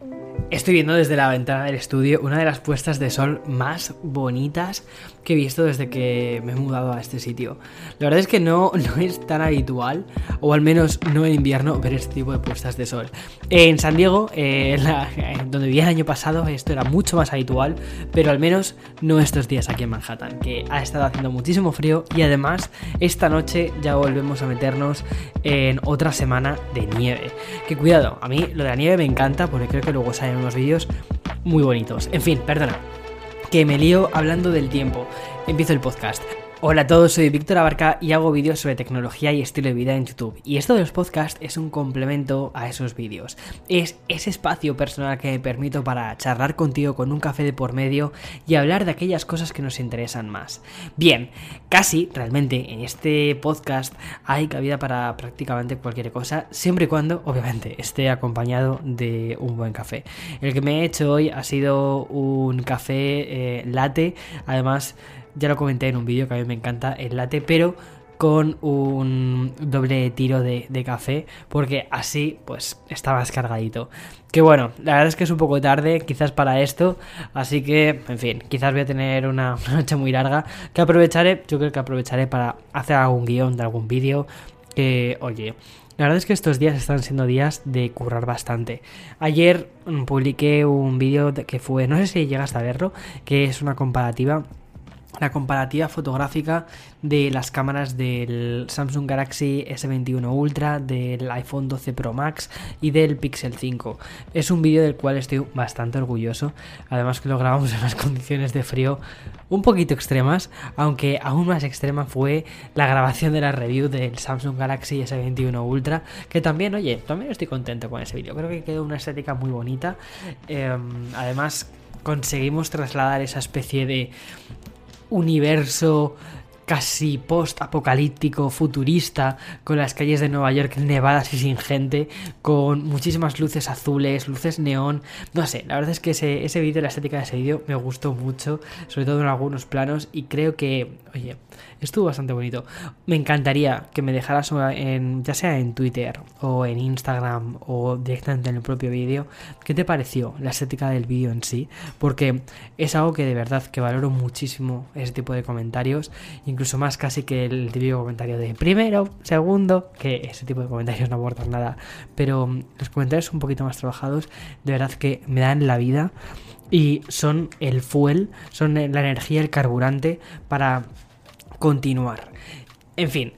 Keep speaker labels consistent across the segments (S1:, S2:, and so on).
S1: 嗯 Estoy viendo desde la ventana del estudio una de las puestas de sol más bonitas que he visto desde que me he mudado a este sitio. La verdad es que no, no es tan habitual, o al menos no en invierno, ver este tipo de puestas de sol. En San Diego, eh, donde vivía el año pasado, esto era mucho más habitual, pero al menos no estos días aquí en Manhattan, que ha estado haciendo muchísimo frío y además esta noche ya volvemos a meternos en otra semana de nieve. Que cuidado, a mí lo de la nieve me encanta porque creo que luego salen unos vídeos muy bonitos. En fin, perdona, que me lío hablando del tiempo. Empiezo el podcast. Hola a todos, soy Víctor Abarca y hago vídeos sobre tecnología y estilo de vida en YouTube. Y esto de los podcasts es un complemento a esos vídeos. Es ese espacio personal que me permito para charlar contigo con un café de por medio y hablar de aquellas cosas que nos interesan más. Bien, casi realmente en este podcast hay cabida para prácticamente cualquier cosa, siempre y cuando, obviamente, esté acompañado de un buen café. El que me he hecho hoy ha sido un café eh, latte, además ya lo comenté en un vídeo que a mí me encanta el latte, pero con un doble tiro de, café, porque así pues está más cargadito. Que bueno, la verdad es que es un poco tarde quizás para esto, así que, en fin, quizás voy a tener una, noche muy larga que aprovecharé, yo creo que aprovecharé para hacer algún guion de algún vídeo que, oye, la verdad es que estos días están siendo días de currar bastante. Ayer mm, publiqué un vídeo que fue, no sé si llegaste a verlo, que es una comparativa la comparativa fotográfica de las cámaras del Samsung Galaxy S21 Ultra, del iPhone 12 Pro Max y del Pixel 5. Es un vídeo del cual estoy bastante orgulloso, además que lo grabamos en unas condiciones de frío un poquito extremas, aunque aún más extrema fue la grabación de la review del Samsung Galaxy S21 Ultra, que también, oye, también estoy contento con ese vídeo, creo que quedó una estética muy bonita, em, además conseguimos trasladar esa especie de universo casi post-apocalíptico, futurista, con las calles de Nueva York nevadas y sin gente, con muchísimas luces azules, luces neón, no sé, la verdad es que ese, vídeo, la estética de ese vídeo me gustó mucho, sobre todo en algunos planos, y creo que, oye, estuvo bastante bonito. Me encantaría que me dejaras en, ya sea en Twitter o en Instagram o directamente en el propio vídeo, qué te pareció la estética del vídeo en sí, porque es algo que de verdad que valoro muchísimo ese tipo de comentarios, incluso más casi que el típico comentario de primero, segundo, que ese tipo de comentarios no aportan nada, pero mm, los comentarios un poquito más trabajados, de verdad que me dan la vida y son el fuel, son la energía, el carburante para continuar. En fin,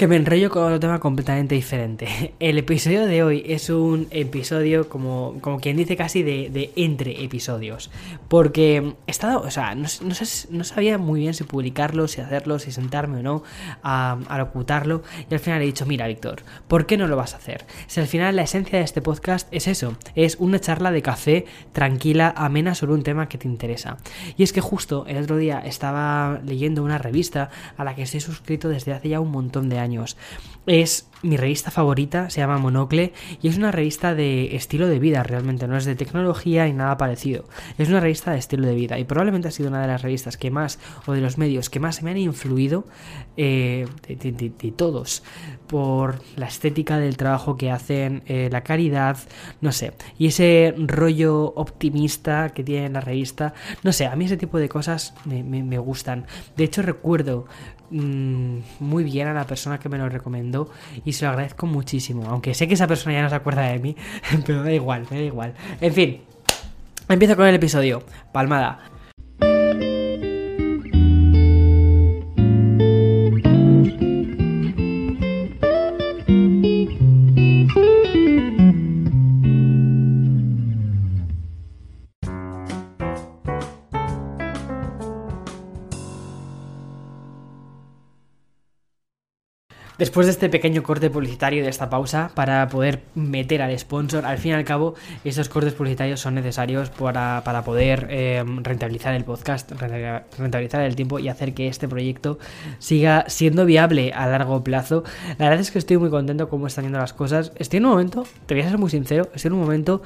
S1: que me enrollo con otro tema completamente diferente. El episodio de hoy es un episodio como, como quien dice casi de, entre episodios. Porque he estado, o sea, no, no, sabía muy bien si publicarlo, si hacerlo, si sentarme o no a, a, locutarlo. Y al final he dicho, mira Víctor, ¿por qué no lo vas a hacer? Si al final la esencia de este podcast es eso, es una charla de café tranquila, amena sobre un tema que te interesa. Y es que justo el otro día estaba leyendo una revista a la que estoy suscrito desde hace ya un montón de años es mi revista favorita, se llama Monocle, y es una revista de estilo de vida realmente, no es de tecnología ni nada parecido. Es una revista de estilo de vida y probablemente ha sido una de las revistas que más, o de los medios que más me han influido eh, de, todos, por la estética del trabajo que hacen, eh, la caridad, no sé, y ese rollo optimista que tiene la revista, no sé, a mí ese tipo de cosas me gustan. De hecho recuerdo Mm, muy bien a la persona que me lo recomendó y se lo agradezco muchísimo. Aunque sé que esa persona ya no se acuerda de mí, pero da igual, me da igual. En fin, empiezo con el episodio. Palmada. Después de este pequeño corte publicitario de esta pausa, para poder meter al sponsor, al fin y al cabo, estos cortes publicitarios son necesarios para, poder eh, rentabilizar el podcast, rentabilizar el tiempo y hacer que este proyecto siga siendo viable a largo plazo. La verdad es que estoy muy contento cómo están yendo las cosas. Estoy en un momento, te voy a ser muy sincero, estoy en un momento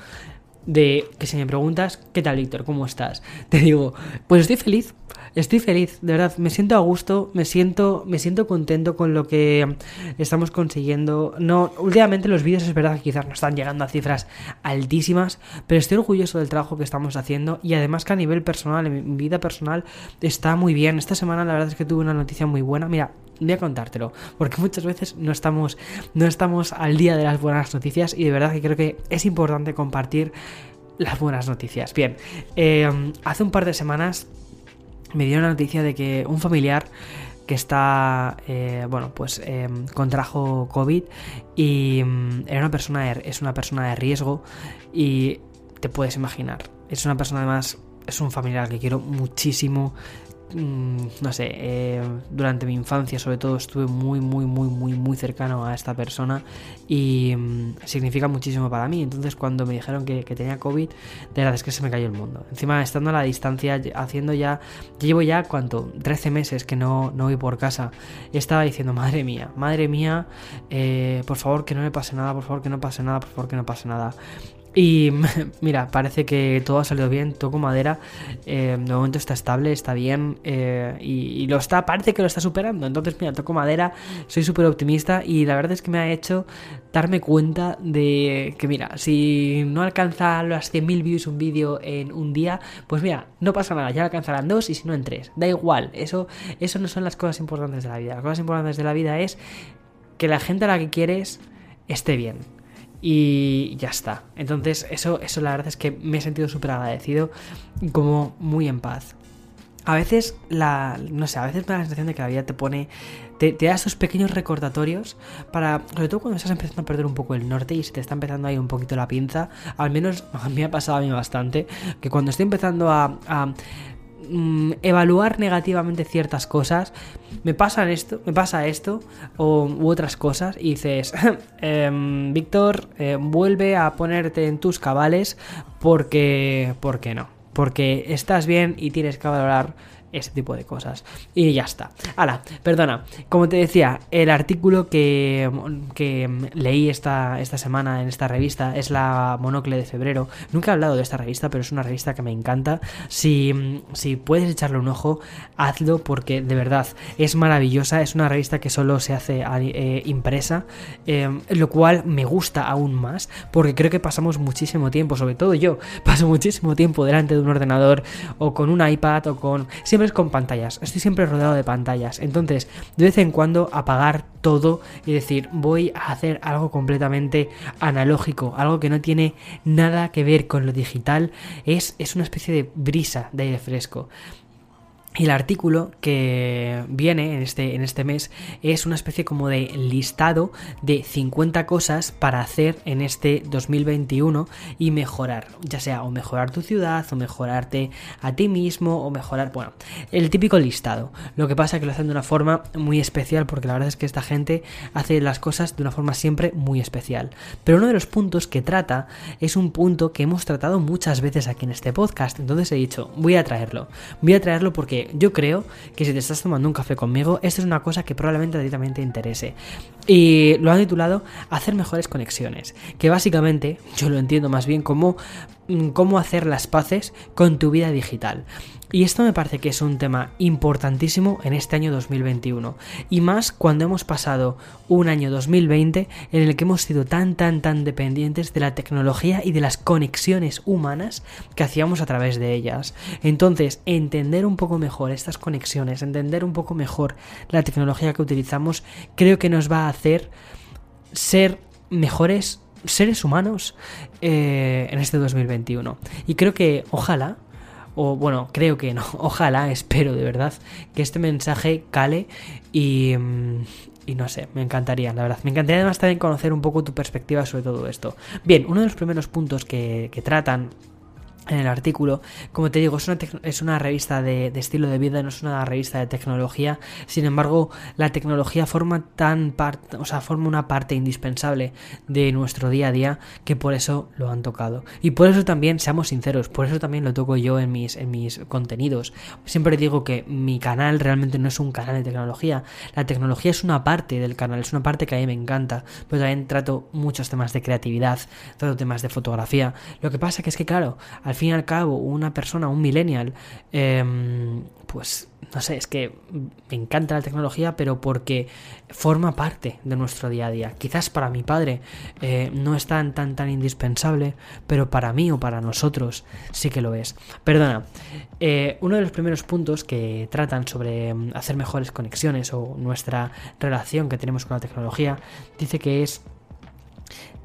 S1: de que si me preguntas, ¿qué tal Víctor? ¿Cómo estás? Te digo, pues estoy feliz, estoy feliz, de verdad, me siento a gusto, me siento, me siento contento con lo que estamos consiguiendo. No, últimamente los vídeos es verdad que quizás no están llegando a cifras altísimas, pero estoy orgulloso del trabajo que estamos haciendo y además que a nivel personal, en mi vida personal, está muy bien. Esta semana la verdad es que tuve una noticia muy buena. Mira, voy a contártelo, porque muchas veces no estamos, no estamos al día de las buenas noticias y de verdad que creo que es importante compartir las buenas noticias. Bien, eh, hace un par de semanas me dio la noticia de que un familiar que está, eh, bueno, pues eh, contrajo COVID y mm, era una persona es una persona de riesgo y te puedes imaginar, es una persona además, es un familiar que quiero muchísimo, no sé, eh, durante mi infancia sobre todo estuve muy, muy, muy, muy, muy cercano a esta persona y mm, significa muchísimo para mí. Entonces cuando me dijeron que, tenía COVID, de verdad es que se me cayó el mundo. Encima estando a la distancia, haciendo ya, llevo ya cuánto, 13 meses que no, no voy por casa, estaba diciendo, madre mía, madre mía, eh, por favor que no me pase nada, por favor que no pase nada, por favor que no pase nada. Y mira, parece que todo ha salido bien, toco madera, eh, de momento está estable, está bien eh, y, lo está, parece que lo está superando. Entonces, mira, toco madera, soy súper optimista y la verdad es que me ha hecho darme cuenta de que, mira, si no alcanza las 100.000 views un vídeo en un día, pues mira, no pasa nada, ya alcanzarán dos y si no en tres. Da igual, eso, eso no son las cosas importantes de la vida. Las cosas importantes de la vida es que la gente a la que quieres esté bien y ya está. Entonces, eso, eso la verdad es que me he sentido súper agradecido, como muy en paz. A veces, la, no sé, a veces me da la sensación de que la vida te pone, te, da esos pequeños recordatorios para, sobre todo cuando estás empezando a perder un poco el norte y se te está empezando ahí un poquito la pinza, al menos a mí me ha pasado a mí bastante, que cuando estoy empezando a Mm, evaluar negativamente ciertas cosas, me pasa esto, me pasa esto, o, u otras cosas, y dices, em, Víctor, eh, vuelve a ponerte en tus cabales porque, porque no, porque estás bien y tienes que valorar ese tipo de cosas. Y ya está. Ahora, perdona, como te decía, el artículo que, leí esta, esta semana en esta revista es la Monocle de febrero. Nunca he hablado de esta revista, pero es una revista que me encanta. Si, si puedes echarle un ojo, hazlo porque de verdad es maravillosa. Es una revista que solo se hace eh, impresa, eh, lo cual me gusta aún más porque creo que pasamos muchísimo tiempo, sobre todo yo, paso muchísimo tiempo delante de un ordenador o con un iPad o con... Siempre con pantallas, estoy siempre rodeado de pantallas. Entonces, de vez en cuando apagar todo y decir, voy a hacer algo completamente analógico, algo que no tiene nada que ver con lo digital, es, es una especie de brisa de aire fresco. El artículo que viene en este, en este mes es una especie como de listado de 50 cosas para hacer en este 2021 y mejorar, ya sea o mejorar tu ciudad o mejorarte a ti mismo o mejorar, bueno, el típico listado. Lo que pasa es que lo hacen de una forma muy especial porque la verdad es que esta gente hace las cosas de una forma siempre muy especial. Pero uno de los puntos que trata es un punto que hemos tratado muchas veces aquí en este podcast, entonces he dicho, voy a traerlo. Voy a traerlo porque yo creo que si te estás tomando un café conmigo, esto es una cosa que probablemente a ti también te interese. Y lo han titulado Hacer mejores conexiones, que básicamente yo lo entiendo más bien como mm, cómo hacer las paces con tu vida digital. Y esto me parece que es un tema importantísimo en este año 2021. Y más cuando hemos pasado un año 2020 en el que hemos sido tan, tan, tan dependientes de la tecnología y de las conexiones humanas que hacíamos a través de ellas. Entonces, entender un poco mejor estas conexiones, entender un poco mejor la tecnología que utilizamos, creo que nos va a hacer ser mejores seres humanos eh, en este 2021. Y creo que ojalá o bueno, creo que no, ojalá, espero de verdad que este mensaje cale y, mm, y no sé, me encantaría, la verdad. Me encantaría además también conocer un poco tu perspectiva sobre todo esto. Bien, uno de los primeros puntos que, que tratan en el artículo. Como te digo, es una, es una revista de, estilo de vida, no es una revista de tecnología. Sin embargo, la tecnología forma tan parte, o sea, forma una parte indispensable de nuestro día a día que por eso lo han tocado. Y por eso también, seamos sinceros, por eso también lo toco yo en mis, en mis contenidos. Siempre digo que mi canal realmente no es un canal de tecnología. La tecnología es una parte del canal, es una parte que a mí me encanta. Pero también trato muchos temas de creatividad, trato temas de fotografía. Lo que pasa que es que, claro, al al fin y al cabo una persona, un millennial, em, pues no sé, es que me encanta la tecnología, pero porque forma parte de nuestro día a día. Quizás para mi padre eh, no es tan, tan, tan indispensable, pero para mí o para nosotros sí que lo es. Perdona, eh, uno de los primeros puntos que tratan sobre em, hacer mejores conexiones o nuestra relación que tenemos con la tecnología, dice que es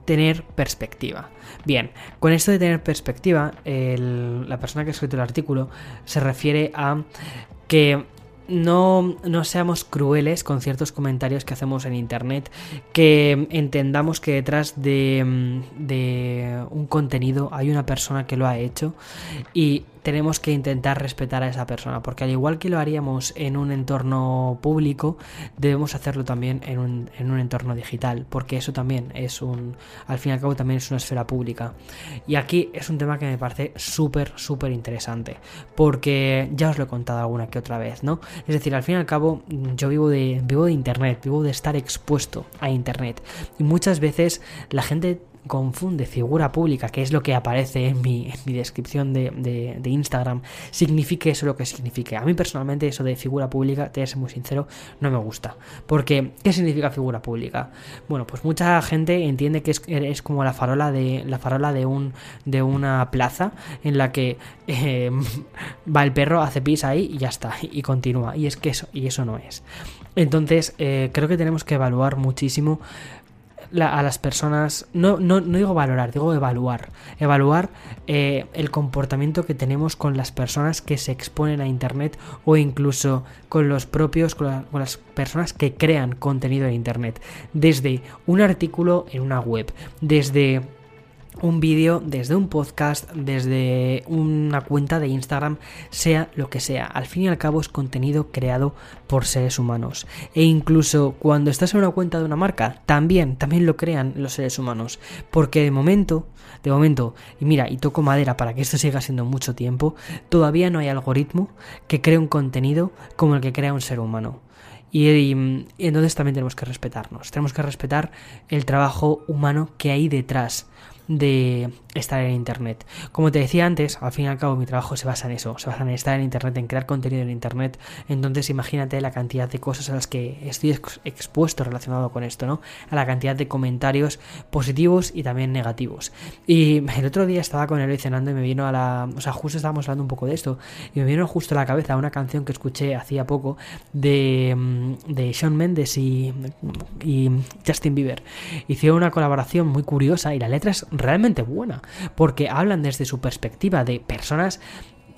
S1: tener perspectiva. Bien, con esto de tener perspectiva, la persona que ha escrito el artículo se refiere a que no, no, seamos crueles con ciertos comentarios que hacemos en internet, que entendamos que detrás de, de, un contenido hay una persona que lo ha hecho y tenemos que intentar respetar a esa persona, porque al igual que lo haríamos en un entorno público, debemos hacerlo también en un, en un entorno digital, porque eso también es un, al fin y al cabo también es una esfera pública. Y aquí es un tema que me parece súper, súper interesante, porque ya os lo he contado alguna que otra vez, ¿no? Es decir, al fin y al cabo yo vivo de, vivo de Internet, vivo de estar expuesto a Internet, y muchas veces la gente confunde figura pública, que es lo que aparece en mi, descripción de, Instagram, signifique eso lo que signifique. A mí personalmente eso de figura pública, te voy a ser muy sincero, no me gusta. Porque, ¿qué significa figura pública? Bueno, pues mucha gente entiende que es, como la farola de la farola de un de una plaza en la que eh, va el perro, hace pis ahí y ya está, y continúa. Y es que eso, y eso no es. Entonces, eh, creo que tenemos que evaluar muchísimo a las personas, no, no, no, digo valorar, digo evaluar, evaluar eh, el comportamiento que tenemos con las personas que se exponen a Internet o incluso con los propios, con, con las personas que crean contenido en Internet, desde un artículo en una web, desde un vídeo, desde un podcast, desde una cuenta de Instagram, sea lo que sea. Al fin y al cabo es contenido creado por seres humanos. E incluso cuando estás en una cuenta de una marca, también, también lo crean los seres humanos. Porque de momento, de momento, y mira, y toco madera para que esto siga siendo mucho tiempo, todavía no hay algoritmo que cree un contenido como el que crea un ser humano. Y, y, entonces también tenemos que respetarnos, tenemos que respetar el trabajo humano que hay detrás de estar en Internet. Como te decía antes, al fin y al cabo mi trabajo se basa en eso, se basa en estar en Internet, en crear contenido en Internet. Entonces imagínate la cantidad de cosas a las que estoy expuesto relacionado con esto, ¿no? A la cantidad de comentarios positivos y también negativos. Y el otro día estaba con él cenando y me vino a la... O sea, justo estábamos hablando un poco de esto y me vino justo a la cabeza una canción que escuché hacía poco de, mm, de Shawn Mendes y, y Justin Bieber. Hicieron una colaboración muy curiosa y la letra es realmente buena, porque hablan desde su perspectiva de personas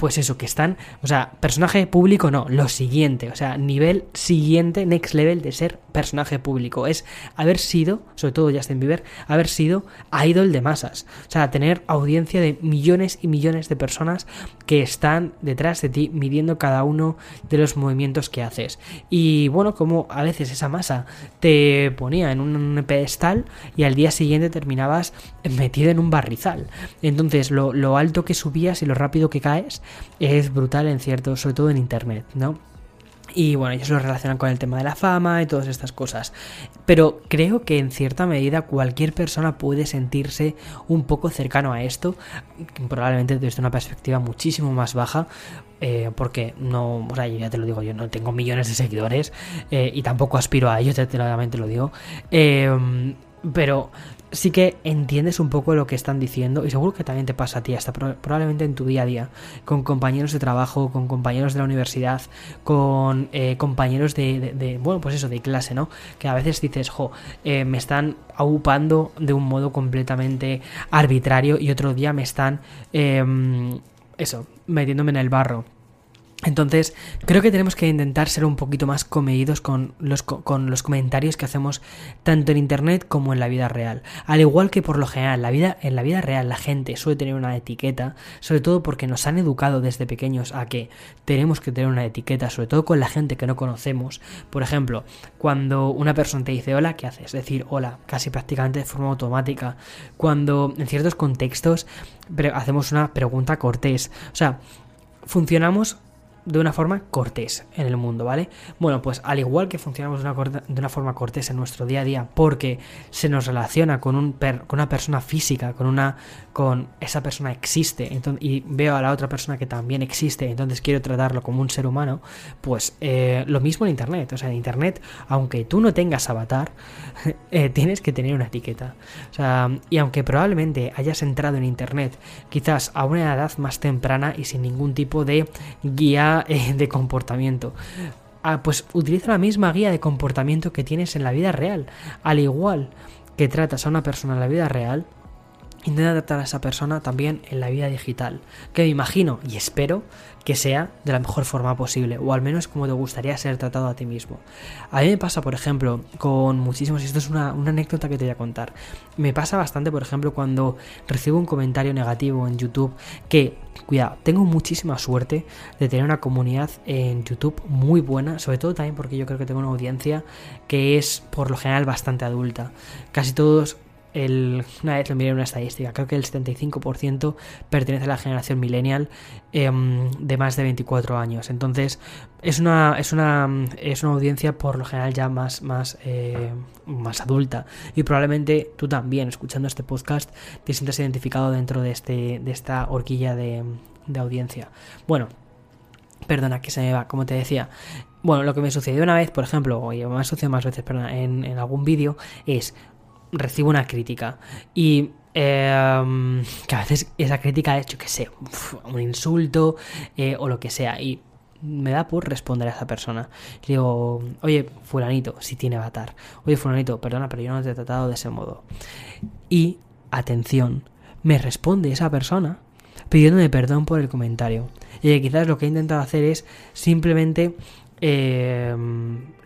S1: pues eso, que están, o sea, personaje público no, lo siguiente, o sea, nivel siguiente, next level de ser personaje público, es haber sido, sobre todo Justin Bieber, haber sido idol de masas, o sea, tener audiencia de millones y millones de personas que están detrás de ti midiendo cada uno de los movimientos que haces. Y bueno, como a veces esa masa te ponía en un pedestal y al día siguiente terminabas metido en un barrizal. Entonces, lo, lo alto que subías y lo rápido que caes es brutal en cierto, sobre todo en internet, ¿no? Y bueno, ellos lo relacionan con el tema de la fama y todas estas cosas. Pero creo que en cierta medida cualquier persona puede sentirse un poco cercano a esto, probablemente desde una perspectiva muchísimo más baja. Eh, porque no, o sea, ya te lo digo, yo no tengo millones de seguidores eh, y tampoco aspiro a ellos, te lo digo. Eh, pero sí que entiendes un poco lo que están diciendo y seguro que también te pasa a ti, hasta probablemente en tu día a día, con compañeros de trabajo, con compañeros de la universidad, con eh, compañeros de, bueno, pues eso, de clase, ¿no? Que a veces dices, jo, eh, me están aupando de un modo completamente arbitrario y otro día me están, em, eso, metiéndome en el barro. Entonces, creo que tenemos que intentar ser un poquito más comedidos con los, con los comentarios que hacemos tanto en internet como en la vida real. Al igual que por lo general, la vida, en la vida real la gente suele tener una etiqueta, sobre todo porque nos han educado desde pequeños a que tenemos que tener una etiqueta, sobre todo con la gente que no conocemos. Por ejemplo, cuando una persona te dice hola, ¿qué haces? Decir hola, casi prácticamente de forma automática. Cuando en ciertos contextos hacemos una pregunta cortés. O sea, funcionamos de una forma cortés en el mundo, ¿vale? Bueno, pues al igual que funcionamos de una, de una forma cortés en nuestro día a día, porque se nos relaciona con, un con una persona física, con una con esa persona existe, entonces, y veo a la otra persona que también existe, entonces quiero tratarlo como un ser humano, pues eh, lo mismo en Internet. O sea, en Internet, aunque tú no tengas avatar, eh, tienes que tener una etiqueta. O sea, y aunque probablemente hayas entrado en Internet quizás a una edad más temprana y sin ningún tipo de guía eh, de comportamiento. Ah, pues utiliza la misma guía de comportamiento que tienes en la vida real. Al igual que tratas a una persona en la vida real, intenta tratar a esa persona también en la vida digital. Que me imagino y espero que sea de la mejor forma posible, o al menos como te gustaría ser tratado a ti mismo. A mí me pasa, por ejemplo, con muchísimos, esto es una, una, anécdota que te voy a contar, me pasa bastante, por ejemplo, cuando recibo un comentario negativo en YouTube, que, cuidado, tengo muchísima suerte de tener una comunidad en YouTube muy buena, sobre todo también porque yo creo que tengo una audiencia que es, por lo general, bastante adulta. Casi todos el, una vez lo miré en una estadística, creo que el 75% pertenece a la generación millennial em, de más de 24 años. Entonces, es una, es una, es una audiencia por lo general ya más, más, eh, más adulta. Y probablemente tú también, escuchando este podcast, te sientas identificado dentro de, este, de esta horquilla de, de audiencia. Bueno, perdona que se me va, como te decía. Bueno, lo que me sucedió una vez, por ejemplo, o me ha sucedido más veces, perdona, en, en algún vídeo, es recibo una crítica y em, que a veces esa crítica es, hecho que sé, un insulto eh, o lo que sea y me da por responder a esa persona. Le digo, oye, fulanito, si tiene avatar. Oye, fulanito, perdona, pero yo no te he tratado de ese modo. Y, atención, me responde esa persona pidiéndome perdón por el comentario. Y quizás lo que he intentado hacer es simplemente eh,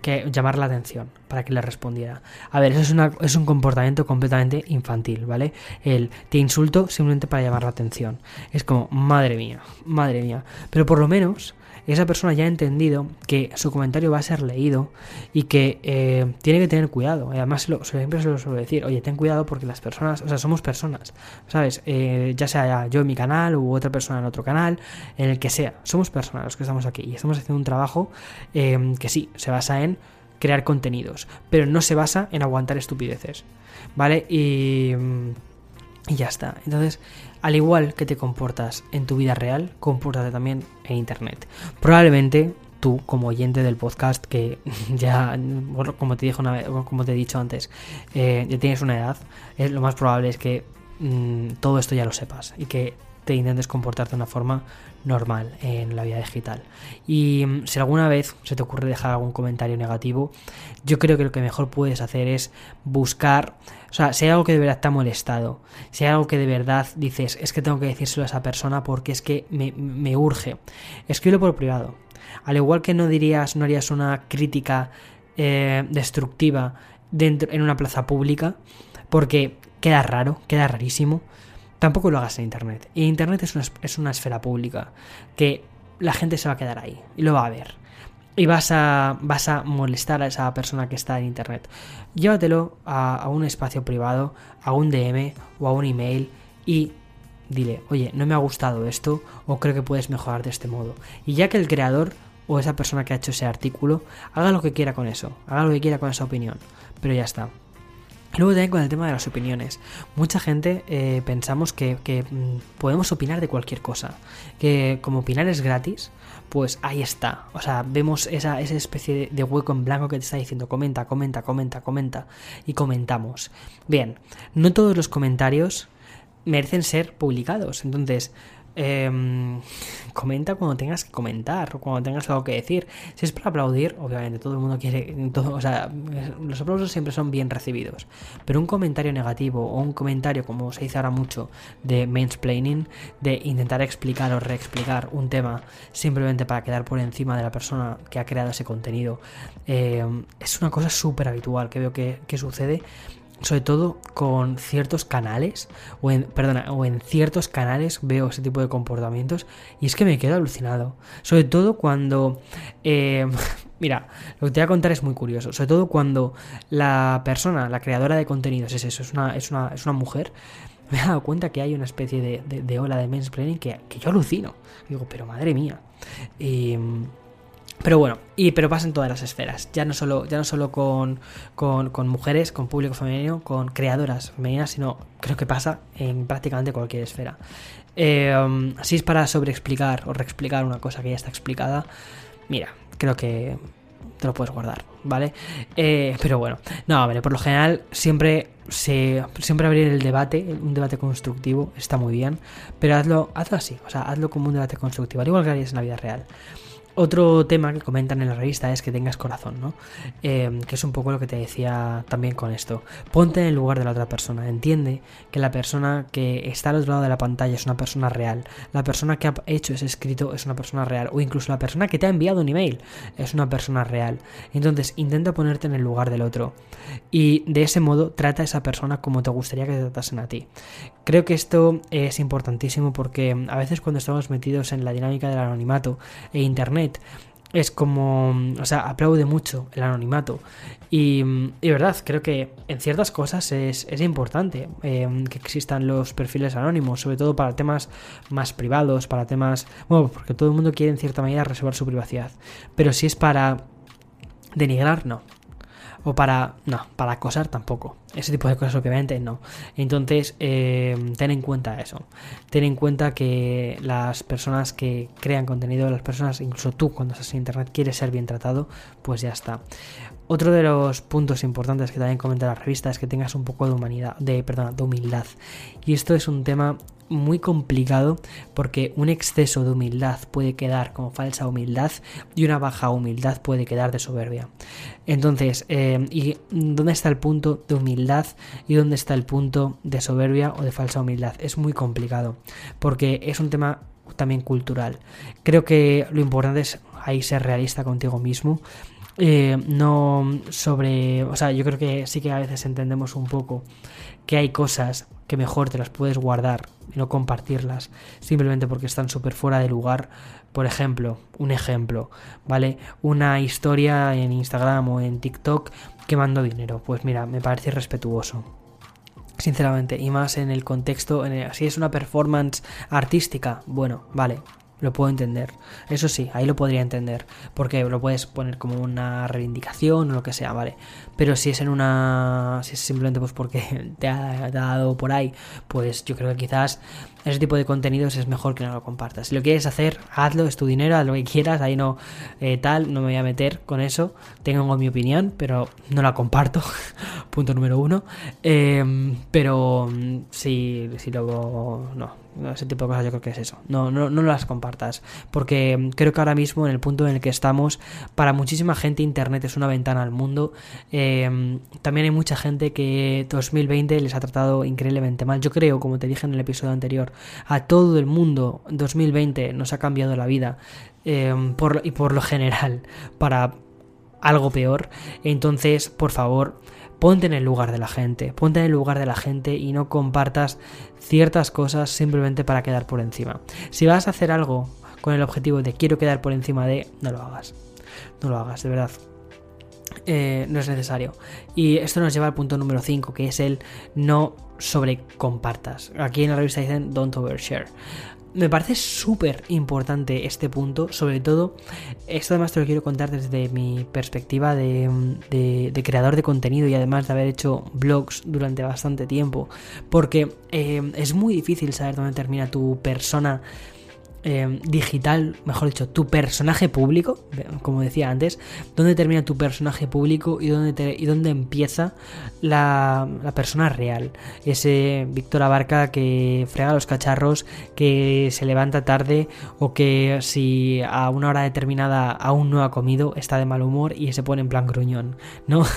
S1: que llamar la atención para que le respondiera. A ver, eso es, es un comportamiento completamente infantil, ¿vale? El te insulto simplemente para llamar la atención. Es como, madre mía, madre mía. Pero por lo menos esa persona ya ha entendido que su comentario va a ser leído y que eh, tiene que tener cuidado. además, siempre se lo suelo decir, oye, ten cuidado porque las personas, o sea, somos personas, ¿sabes? Eh, ya sea yo en mi canal u otra persona en otro canal, en el que sea, somos personas los que estamos aquí y estamos haciendo un trabajo eh, que sí, se basa en crear contenidos, pero no se basa en aguantar estupideces, ¿vale? Y, y ya está. Entonces, al igual que te comportas en tu vida real, compórtate también en Internet. Probablemente tú, como oyente del podcast, que ya, como te dije una vez, como te he dicho antes, eh, ya tienes una edad, es, lo más probable es que mm, todo esto ya lo sepas y que te intentes comportarte de una forma normal en la vida digital. Y mm, si alguna vez se te ocurre dejar algún comentario negativo, yo creo que lo que mejor puedes hacer es buscar, o sea, si hay algo que de verdad te ha molestado, si hay algo que de verdad dices, es que tengo que decírselo a esa persona porque es que me, urge, escríbelo por privado. Al igual que no dirías, no harías una crítica eh, destructiva dentro, en una plaza pública, porque queda raro, queda rarísimo tampoco lo hagas en Internet. Y Internet es una, es una esfera pública que la gente se va a quedar ahí y lo va a ver. Y vas a, vas a molestar a esa persona que está en Internet. Llévatelo a, a un espacio privado, a un DM o a un email y dile, oye, no me ha gustado esto o creo que puedes mejorar de este modo. Y ya que el creador o esa persona que ha hecho ese artículo haga lo que quiera con eso, haga lo que quiera con esa opinión. Pero ya está. Luego también con el tema de las opiniones. Mucha gente eh, pensamos que, mm, podemos opinar de cualquier cosa. Que como opinar es gratis, pues ahí está. O sea, vemos esa, esa especie de, hueco en blanco que te está diciendo comenta, comenta, comenta, comenta. Y comentamos. Bien, no todos los comentarios merecen ser publicados. Entonces, Em, comenta cuando tengas que comentar o cuando tengas algo que decir. Si es para aplaudir, obviamente todo el mundo quiere. Todo, o sea, los aplausos siempre son bien recibidos. Pero un comentario negativo o un comentario, como se dice ahora mucho, de mansplaining, de intentar explicar o reexplicar un tema simplemente para quedar por encima de la persona que ha creado ese contenido, em, es una cosa súper habitual que veo que, que sucede sobre todo con ciertos canales, o en, perdona, o en ciertos canales veo ese tipo de comportamientos y es que me quedo alucinado. Sobre todo cuando, eh, mira, lo que te voy a contar es muy curioso, sobre todo cuando la persona, la creadora de contenidos es eso, es una, es una, es una mujer, me he dado cuenta que hay una especie de, de, ola de mansplaining que, que yo alucino. Digo, pero madre mía. Y pero bueno, y pero pasa en todas las esferas, ya no solo, ya no solo con, con, mujeres, con público femenino, con creadoras femeninas, sino creo que pasa en prácticamente cualquier esfera. Eh, si es para sobreexplicar o reexplicar una cosa que ya está explicada, mira, creo que te lo puedes guardar, ¿vale? Eh, pero bueno, no, ver, por lo general siempre se, siempre abrir el debate, un debate constructivo, está muy bien, pero hazlo, hazlo así, o sea, hazlo como un debate constructivo, al igual que harías en la vida real. Otro tema que comentan en la revista es que tengas corazón, ¿no? Eh, que es un poco lo que te decía también con esto. Ponte en el lugar de la otra persona. Entiende que la persona que está al otro lado de la pantalla es una persona real. La persona que ha hecho ese escrito es una persona real. O incluso la persona que te ha enviado un email es una persona real. Entonces intenta ponerte en el lugar del otro. Y de ese modo trata a esa persona como te gustaría que te tratasen a ti. Creo que esto es importantísimo porque a veces cuando estamos metidos en la dinámica del anonimato e internet, es como, o sea, aplaude mucho el anonimato. Y, y verdad, creo que en ciertas cosas es, importante eh, que existan los perfiles anónimos, sobre todo para temas más privados, para temas, bueno, porque todo el mundo quiere en cierta medida reservar su privacidad. Pero si es para denigrar, no. O para. No, para acosar tampoco. Ese tipo de cosas, obviamente, no. Entonces, eh, ten en cuenta eso. Ten en cuenta que las personas que crean contenido, las personas, incluso tú cuando estás en internet, quieres ser bien tratado, pues ya está. Otro de los puntos importantes que también comenta la revista es que tengas un poco de humanidad, de, perdón, de humildad. Y esto es un tema muy complicado porque un exceso de humildad puede quedar como falsa humildad y una baja humildad puede quedar de soberbia. Entonces, eh, ¿y dónde está el punto de humildad y dónde está el punto de soberbia o de falsa humildad? Es muy complicado porque es un tema también cultural. Creo que lo importante es ahí ser realista contigo mismo eh, no sobre, o sea, yo creo que sí que a veces entendemos un poco que hay cosas que mejor te las puedes guardar y no compartirlas simplemente porque están súper fuera de lugar. Por ejemplo, un ejemplo, ¿vale? Una historia en Instagram o en TikTok que mando dinero. Pues mira, me parece respetuoso sinceramente, y más en el contexto, si es una performance artística, bueno, vale, lo puedo entender. Eso sí, ahí lo podría entender. Porque lo puedes poner como una reivindicación o lo que sea, ¿vale? Pero si es en una. Si es simplemente pues porque te ha, dado por ahí, pues yo creo que quizás ese tipo de contenidos es mejor que no lo compartas. Si lo quieres hacer, hazlo, es tu dinero, haz lo que quieras, ahí no eh, tal, no me voy a meter con eso. Tengo mi opinión, pero no la comparto. Punto número uno. Em, pero mm, si, si luego no, ese tipo de cosas yo creo que es eso. No, no, no las compartas. Porque creo que ahora mismo, en el punto en el que estamos, para muchísima gente Internet es una ventana al mundo. Eh, también hay mucha gente que 2020 les ha tratado increíblemente mal. Yo creo, como te dije en el episodio anterior, a todo el mundo 2020 nos ha cambiado la vida. Eh, por, y por lo general, para algo peor. Entonces, por favor ponte en el lugar de la gente, ponte en el lugar de la gente y no compartas ciertas cosas simplemente para quedar por encima. Si vas a hacer algo con el objetivo de quiero quedar por encima de, no lo hagas. No lo hagas, de verdad. Eh, no es necesario. Y esto nos lleva al punto número 5, que es el no sobrecompartas. Aquí en la revista dicen don't overshare me parece súper importante este punto, sobre todo, esto además te lo quiero contar desde mi perspectiva de, creador de contenido y además de haber hecho blogs durante bastante tiempo, porque eh, es muy difícil saber dónde termina tu persona Em, digital, mejor dicho, tu personaje público, como decía antes, dónde termina tu personaje público y dónde, y dónde empieza la, persona real. Ese Víctor Abarca que frega los cacharros, que se levanta tarde o que si a una hora determinada aún no ha comido, está de mal humor y se pone en plan gruñón, ¿no?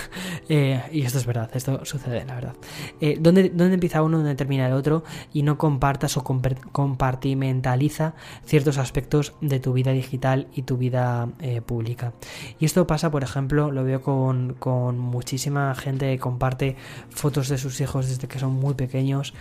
S1: Eh, y esto es verdad, esto sucede, la verdad. Eh, ¿dónde, ¿dónde, empieza uno, dónde termina el otro? Y no compartas o compartimentaliza ciertos aspectos de tu vida digital y tu vida eh, pública. Y esto pasa, por ejemplo, lo veo con, con muchísima gente que comparte fotos de sus hijos desde que son muy pequeños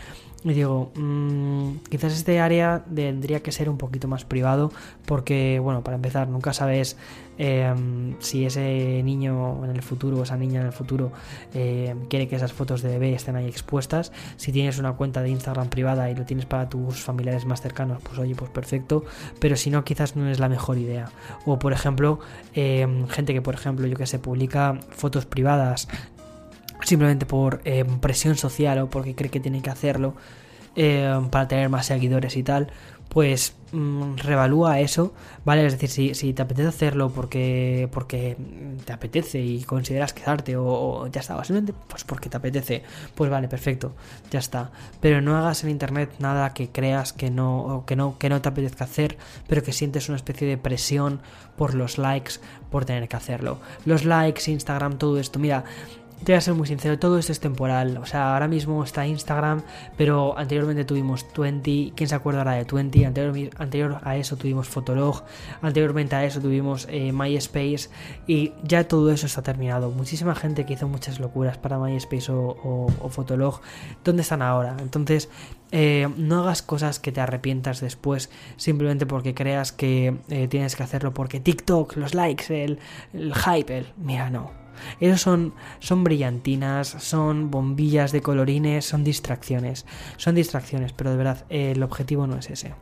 S1: y digo, mmm, quizás este área tendría que ser un poquito más privado porque, bueno, para empezar, nunca sabes em, si ese niño en el futuro o esa niña en el futuro eh, quiere que esas fotos de bebé estén ahí expuestas. Si tienes una cuenta de Instagram privada y lo tienes para tus familiares más cercanos, pues oye, pues perfecto. Pero si no, quizás no es la mejor idea. O, por ejemplo, em, gente que, por ejemplo, yo que sé, publica fotos privadas simplemente por eh, presión social o porque cree que tiene que hacerlo eh, para tener más seguidores y tal, pues mm, revalúa eso, ¿vale? Es decir, si, si, te apetece hacerlo porque, porque te apetece y consideras quedarte o, ya está, simplemente pues porque te apetece, pues vale, perfecto, ya está. Pero no hagas en internet nada que creas que no, que no, que no te apetezca hacer, pero que sientes una especie de presión por los likes, por tener que hacerlo. Los likes, Instagram, todo esto, mira, te voy a ser muy sincero, todo esto es temporal. O sea, ahora mismo está Instagram, pero anteriormente tuvimos 20. ¿Quién se acuerda ahora de 20? Anterior, anterior a eso tuvimos Fotolog. Anteriormente a eso tuvimos eh, MySpace. Y ya todo eso está terminado. Muchísima gente que hizo muchas locuras para MySpace o, Fotolog. ¿Dónde están ahora? Entonces, eh, no hagas cosas que te arrepientas después simplemente porque creas que eh, tienes que hacerlo porque TikTok, los likes, el, el hype, el... Mira, no. Esos son, son brillantinas, son bombillas de colorines, son distracciones. Son distracciones, pero de verdad, el objetivo no es ese.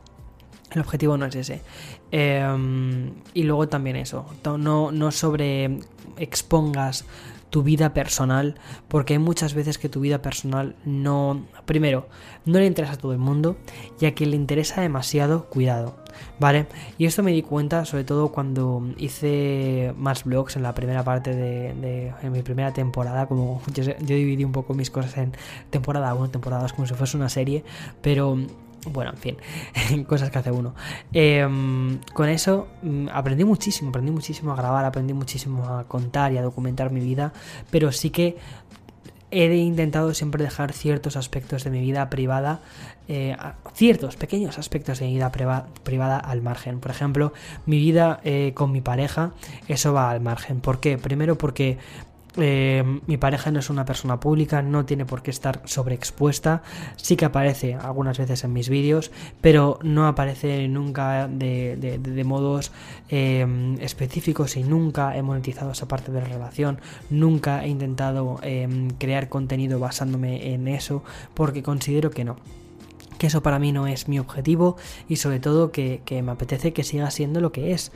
S1: El objetivo no es ese. Em, y luego también eso, no, no sobre expongas tu vida personal, porque hay muchas veces que tu vida personal no, primero, no le interesa a todo el mundo, y a quien le interesa demasiado, cuidado. ¿Vale? Y esto me di cuenta sobre todo cuando hice más vlogs en la primera parte de, en mi primera temporada, como yo, dividí un poco mis cosas en temporada 1, temporada 2, como si fuese una serie, pero bueno, en fin, cosas que hace uno. Em, con eso mm, aprendí muchísimo, aprendí muchísimo a grabar, aprendí muchísimo a contar y a documentar mi vida, pero sí que he intentado siempre dejar ciertos aspectos de mi vida privada, eh, ciertos pequeños aspectos de mi vida privada al margen. Por ejemplo, mi vida eh, con mi pareja, eso va al margen. ¿Por qué? Primero porque eh, mi pareja no es una persona pública, no tiene por qué estar sobreexpuesta. Sí que aparece algunas veces en mis vídeos, pero no aparece nunca de, modos em, específicos y nunca he monetizado esa parte de la relación. Nunca he intentado em, crear contenido basándome en eso, porque considero que no que eso para mí no es mi objetivo y sobre todo que, me apetece que siga siendo lo que es,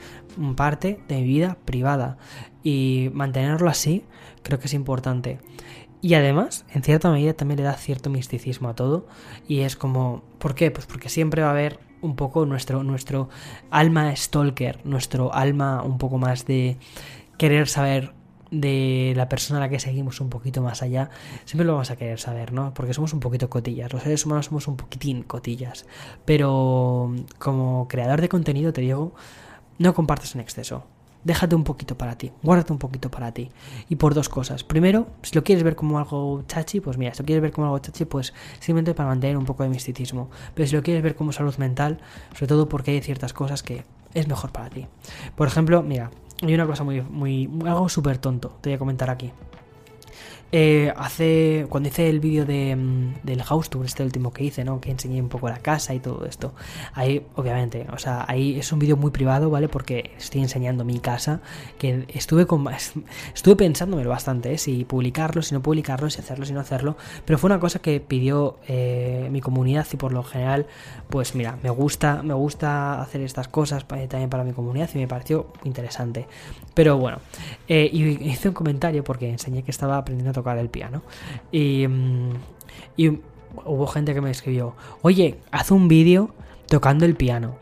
S1: parte de mi vida privada y mantenerlo así creo que es importante. Y además, en cierta medida también le da cierto misticismo a todo y es como, ¿por qué? Pues porque siempre va a haber un poco nuestro, nuestro alma stalker, nuestro alma un poco más de querer saber de la persona a la que seguimos un poquito más allá, siempre lo vamos a querer saber, ¿no? Porque somos un poquito cotillas, los seres humanos somos un poquitín cotillas. Pero como creador de contenido te digo, no compartas en exceso. Déjate un poquito para ti, guárdate un poquito para ti. Y por dos cosas. Primero, si lo quieres ver como algo chachi, pues mira, si lo quieres ver como algo chachi, pues simplemente para mantener un poco de misticismo. Pero si lo quieres ver como salud mental, sobre todo porque hay ciertas cosas que es mejor para ti. Por ejemplo, mira, hay una cosa muy, muy, algo súper tonto, te voy a comentar aquí. Eh, hace cuando hice el vídeo de, mm, del house tour, este último que hice, ¿no? Que enseñé un poco la casa y todo esto. Ahí, obviamente, o sea, ahí es un vídeo muy privado, ¿vale? Porque estoy enseñando mi casa, que estuve con estuve pensándomelo bastante, ¿eh? si publicarlo, si no publicarlo, si hacerlo, si no hacerlo. Pero fue una cosa que pidió eh, mi comunidad y por lo general, pues mira, me gusta, me gusta hacer estas cosas también para mi comunidad y me pareció interesante. Pero bueno, eh, y hice un comentario porque enseñé que estaba aprendiendo a tocar el piano. Y, mm, y hubo gente que me escribió, oye, haz un vídeo tocando el piano.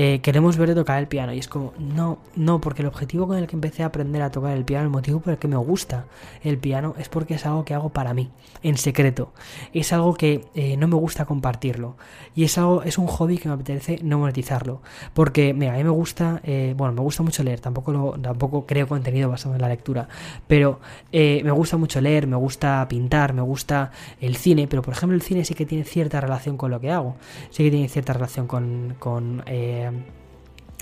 S1: Eh, queremos ver tocar el piano. Y es como, no, no, porque el objetivo con el que empecé a aprender a tocar el piano, el motivo por el que me gusta el piano, es porque es algo que hago para mí, en secreto. Es algo que eh, no me gusta compartirlo. Y es algo, es un hobby que me apetece no monetizarlo. Porque, mira, a mí me gusta, eh, bueno, me gusta mucho leer, tampoco, lo, tampoco creo contenido basado en la lectura, pero me gusta mucho leer, me gusta pintar, me gusta el cine, pero por ejemplo el cine sí que tiene cierta relación con lo que hago, sí que tiene cierta relación con eh,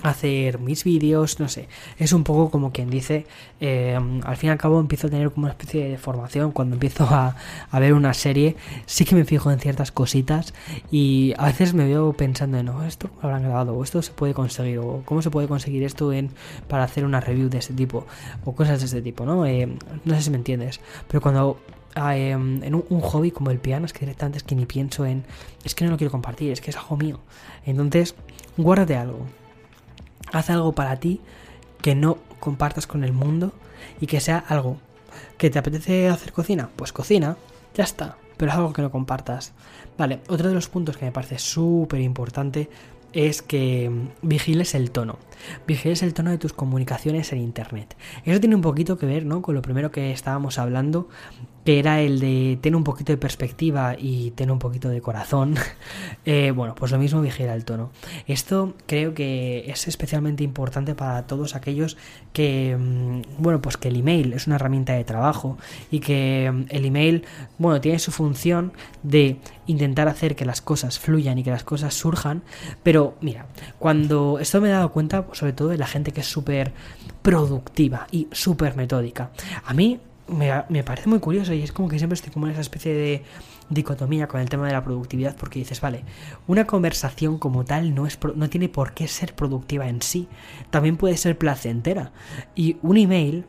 S1: hacer mis vídeos, no sé, es un poco como quien dice, eh, al fin y al cabo empiezo a tener como una especie de formación, cuando empiezo a, ver una serie, sí que me fijo en ciertas cositas y a veces me veo pensando en, no, esto lo habrán grabado, o esto se puede conseguir, o cómo se puede conseguir esto en, para hacer una review de este tipo, o cosas de este tipo, ¿no? Eh, no sé si me entiendes, pero cuando Em, en un, hobby como el piano, es que directamente es que ni pienso en, es que no lo quiero compartir, es que es algo mío. Entonces, guárdate algo. Haz algo para ti que no compartas con el mundo y que sea algo que te apetece hacer cocina, pues cocina, ya está, pero es algo que no compartas. Vale, otro de los puntos que me parece súper importante es que vigiles el tono. Vigiles el tono de tus comunicaciones en Internet. Eso tiene un poquito que ver ¿no? con lo primero que estábamos hablando que era el de tener un poquito de perspectiva y tener un poquito de corazón, eh, bueno, pues lo mismo vigila el tono. Esto creo que es especialmente importante para todos aquellos que, mm, bueno, pues que el email es una herramienta de trabajo y que mm, el email, bueno, tiene su función de intentar hacer que las cosas fluyan y que las cosas surjan, pero mira, cuando esto me he dado cuenta, sobre todo de la gente que es súper productiva y súper metódica. A mí me, parece muy curioso y es como que siempre estoy como en esa especie de dicotomía con el tema de la productividad porque dices, vale, una conversación como tal no, es, no tiene por qué ser productiva en sí, también puede ser placentera. Y un email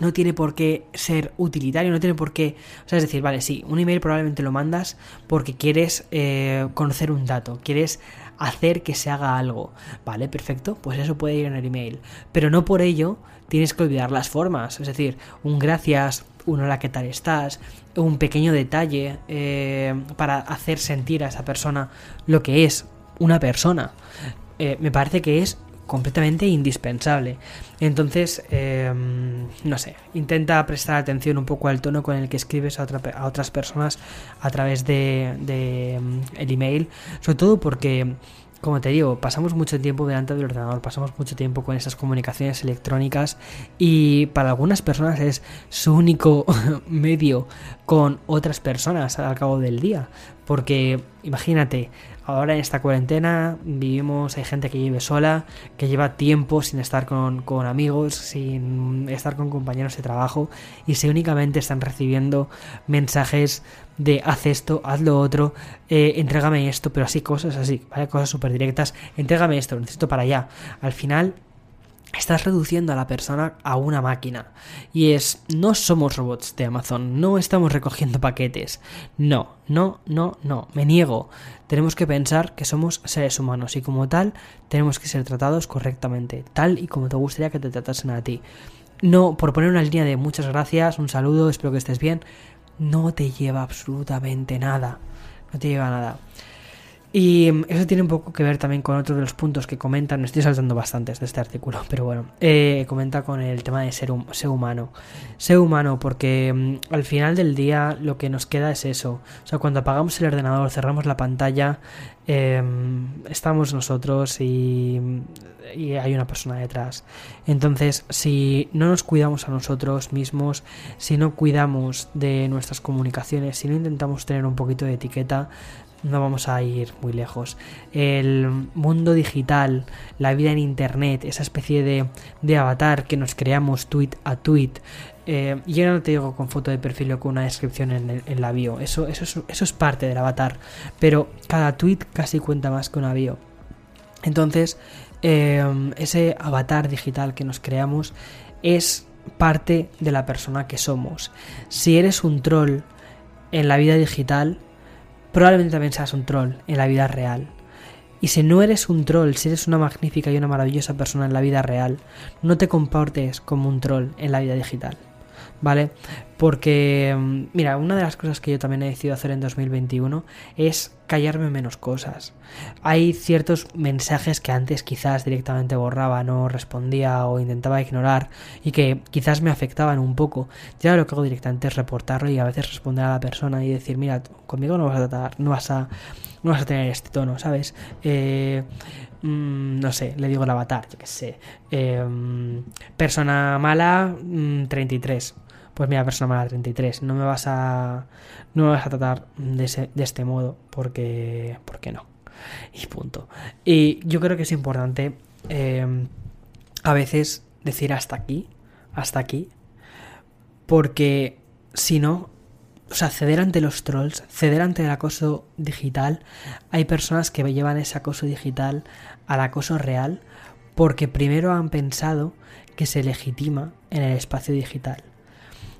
S1: no tiene por qué ser utilitario, no tiene por qué... O sea, es decir, vale, sí, un email probablemente lo mandas porque quieres eh, conocer un dato, quieres hacer que se haga algo. Vale, perfecto, pues eso puede ir en el email. Pero no por ello tienes que olvidar las formas. Es decir, un gracias, un hola, ¿qué tal estás? Un pequeño detalle eh, para hacer sentir a esa persona lo que es una persona. Eh, me parece que es completamente indispensable. Entonces, em, no sé, intenta prestar atención un poco al tono con el que escribes a, a otras personas a través de, de em, el email, sobre todo porque como te digo, pasamos mucho tiempo delante del ordenador, pasamos mucho tiempo con esas comunicaciones electrónicas y para algunas personas es su único medio con otras personas al cabo del día. Porque imagínate, ahora en esta cuarentena vivimos, hay gente que vive sola, que lleva tiempo sin estar con, con amigos, sin estar con compañeros de trabajo y se únicamente están recibiendo mensajes de haz esto, haz lo otro, eh, entrégame esto, pero así, cosas así, ¿vale? Cosas súper directas, entrégame esto, lo necesito para allá. Al final, estás reduciendo a la persona a una máquina. Y es, no somos robots de Amazon, no estamos recogiendo paquetes. No, no, no, no, me niego. Tenemos que pensar que somos seres humanos y como tal tenemos que ser tratados correctamente, tal y como te gustaría que te tratasen a ti. No, por poner una línea de muchas gracias, un saludo, espero que estés bien, no te lleva absolutamente nada. No te lleva nada. Y eso tiene un poco que ver también con otro de los puntos que comentan, estoy saltando bastantes de este artículo, pero bueno, eh, comenta con el tema de ser, ser humano. Ser humano, porque mm, al final del día lo que nos queda es eso. O sea, cuando apagamos el ordenador, cerramos la pantalla, em, estamos nosotros y, y hay una persona detrás. Entonces, si no nos cuidamos a nosotros mismos, si no cuidamos de nuestras comunicaciones, si no intentamos tener un poquito de etiqueta, no vamos a ir muy lejos. El mundo digital, la vida en Internet, esa especie de, avatar que nos creamos tweet a tweet. Eh, y no te digo con foto de perfil o con una descripción en, la bio, eso, eso, es, eso es parte del avatar, pero cada tweet casi cuenta más que una bio. Entonces, eh, ese avatar digital que nos creamos es parte de la persona que somos. Si eres un troll en la vida digital, probablemente también seas un troll en la vida real. Y si no eres un troll, si eres una magnífica y una maravillosa persona en la vida real, no te comportes como un troll en la vida digital. ¿Vale? Porque, mm, mira, una de las cosas que yo también he decidido hacer en 2021 es callarme menos cosas. Hay ciertos mensajes que antes quizás directamente borraba, no respondía o intentaba ignorar y que quizás me afectaban un poco. Ya lo que hago directamente es reportarlo y a veces responder a la persona y decir, mira, conmigo no vas a tratar, no vas a, no vas a tener este tono, ¿sabes? Eh, mm, no sé, le digo el avatar, yo qué sé. Eh, persona mala, 33 mm, pues mira, persona mala 33, no me vas a no me vas a tratar de, de este modo porque porque no. Y punto. Y yo creo que es importante em, a veces decir hasta aquí, hasta aquí, porque si no, o sea, ceder ante los trolls, ceder ante el acoso digital, hay personas que llevan ese acoso digital al acoso real porque primero han pensado que se legitima en el espacio digital.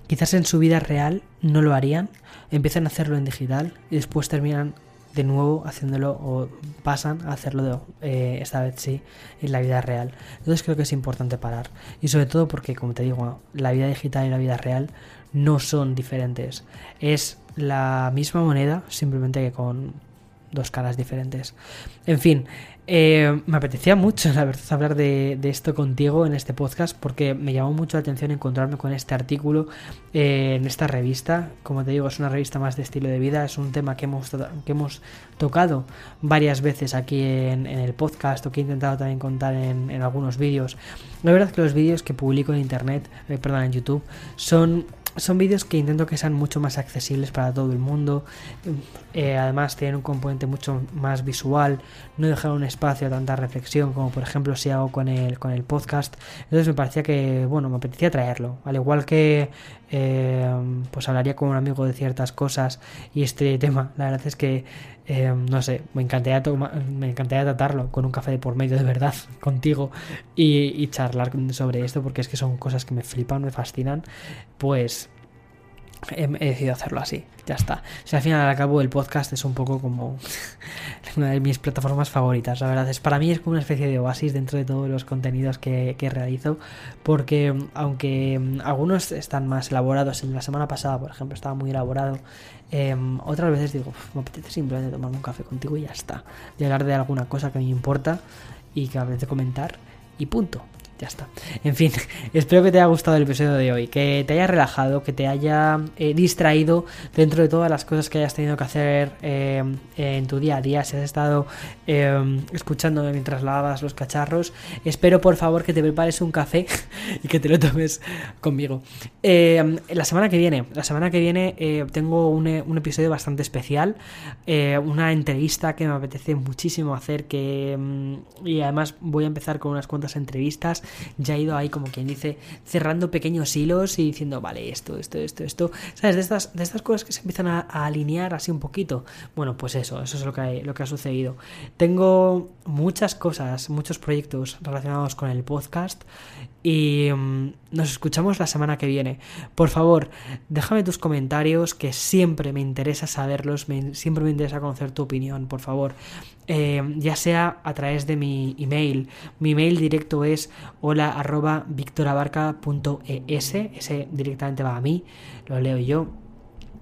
S1: Quizás en su vida real no lo harían, empiezan a hacerlo en digital y después terminan de nuevo haciéndolo o pasan a hacerlo eh, esta vez sí en la vida real. Entonces creo que es importante parar y sobre todo porque como te digo la vida digital y la vida real no son diferentes. Es la misma moneda simplemente que con dos caras diferentes. En fin, eh, me apetecía mucho, la verdad, hablar de, esto contigo en este podcast porque me llamó mucho la atención encontrarme con este artículo eh, en esta revista. Como te digo, es una revista más de estilo de vida, es un tema que hemos, que hemos tocado varias veces aquí en, el podcast o que he intentado también contar en, algunos vídeos. La verdad es que los vídeos que publico en internet, eh, perdón, en YouTube, son son vídeos que intento que sean mucho más accesibles para todo el mundo. Eh, además, tienen un componente mucho más visual. No dejar un espacio a tanta reflexión como, por ejemplo, si hago con el, con el podcast. Entonces, me parecía que, bueno, me apetecía traerlo. Al igual que, eh, pues hablaría con un amigo de ciertas cosas y este tema, la verdad es que, eh, no sé, me encantaría, me encantaría tratarlo con un café de por medio de verdad contigo y, y charlar sobre esto porque es que son cosas que me flipan, me fascinan. Pues he, decidido hacerlo así, ya está. Si al final al cabo el podcast es un poco como una de mis plataformas favoritas, la verdad es para mí es como una especie de oasis dentro de todos los contenidos que, realizo, porque aunque algunos están más elaborados, en la semana pasada por ejemplo estaba muy elaborado, em, otras veces digo, me apetece simplemente tomarme un café contigo y ya está, y hablar de alguna cosa que me importa y que de comentar y punto ya está. En fin, espero que te haya gustado el episodio de hoy, que te haya relajado, que te haya eh, distraído dentro de todas las cosas que hayas tenido que hacer eh, en tu día a día, si has estado eh, escuchando mientras lavabas los cacharros. Espero por favor que te prepares un café y que te lo tomes conmigo. la semana que viene, la semana que viene tengo un, un, episodio bastante especial, una entrevista que me apetece muchísimo hacer, que mm, y además voy a empezar con unas cuantas entrevistas ya he ido ahí como quien dice cerrando pequeños hilos y diciendo, vale, esto, esto, esto, esto, ¿sabes? De estas, de estas cosas que se empiezan a, alinear así un poquito. Bueno, pues eso, eso es lo que, lo que ha sucedido. Tengo muchas cosas, muchos proyectos relacionados con el podcast y mm, nos escuchamos la semana que viene. Por favor, déjame tus comentarios que siempre me interesa saberlos, siempre me interesa conocer tu opinión, por favor. Eh, ya sea a través de mi email. Mi email directo es hola arroba victorabarca.es. Ese directamente va a mí, lo leo yo.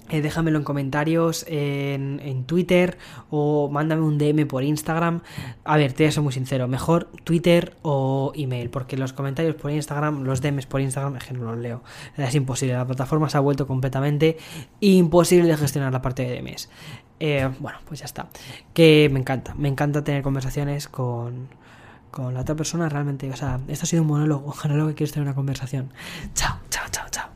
S1: Eh, déjamelo en comentarios en, Twitter o mándame un DM por Instagram. A ver, te voy a ser muy sincero, mejor Twitter o email, porque los comentarios por Instagram, los DMs por Instagram, es que no los leo. Es imposible, la plataforma se ha vuelto completamente imposible de gestionar la parte de DMs. Eh, bueno, pues ya está. Que me encanta, me encanta tener conversaciones con, con la otra persona realmente. O sea, esto ha sido un monólogo, ojalá que quieres tener una conversación. Chao, chao, chao, chao.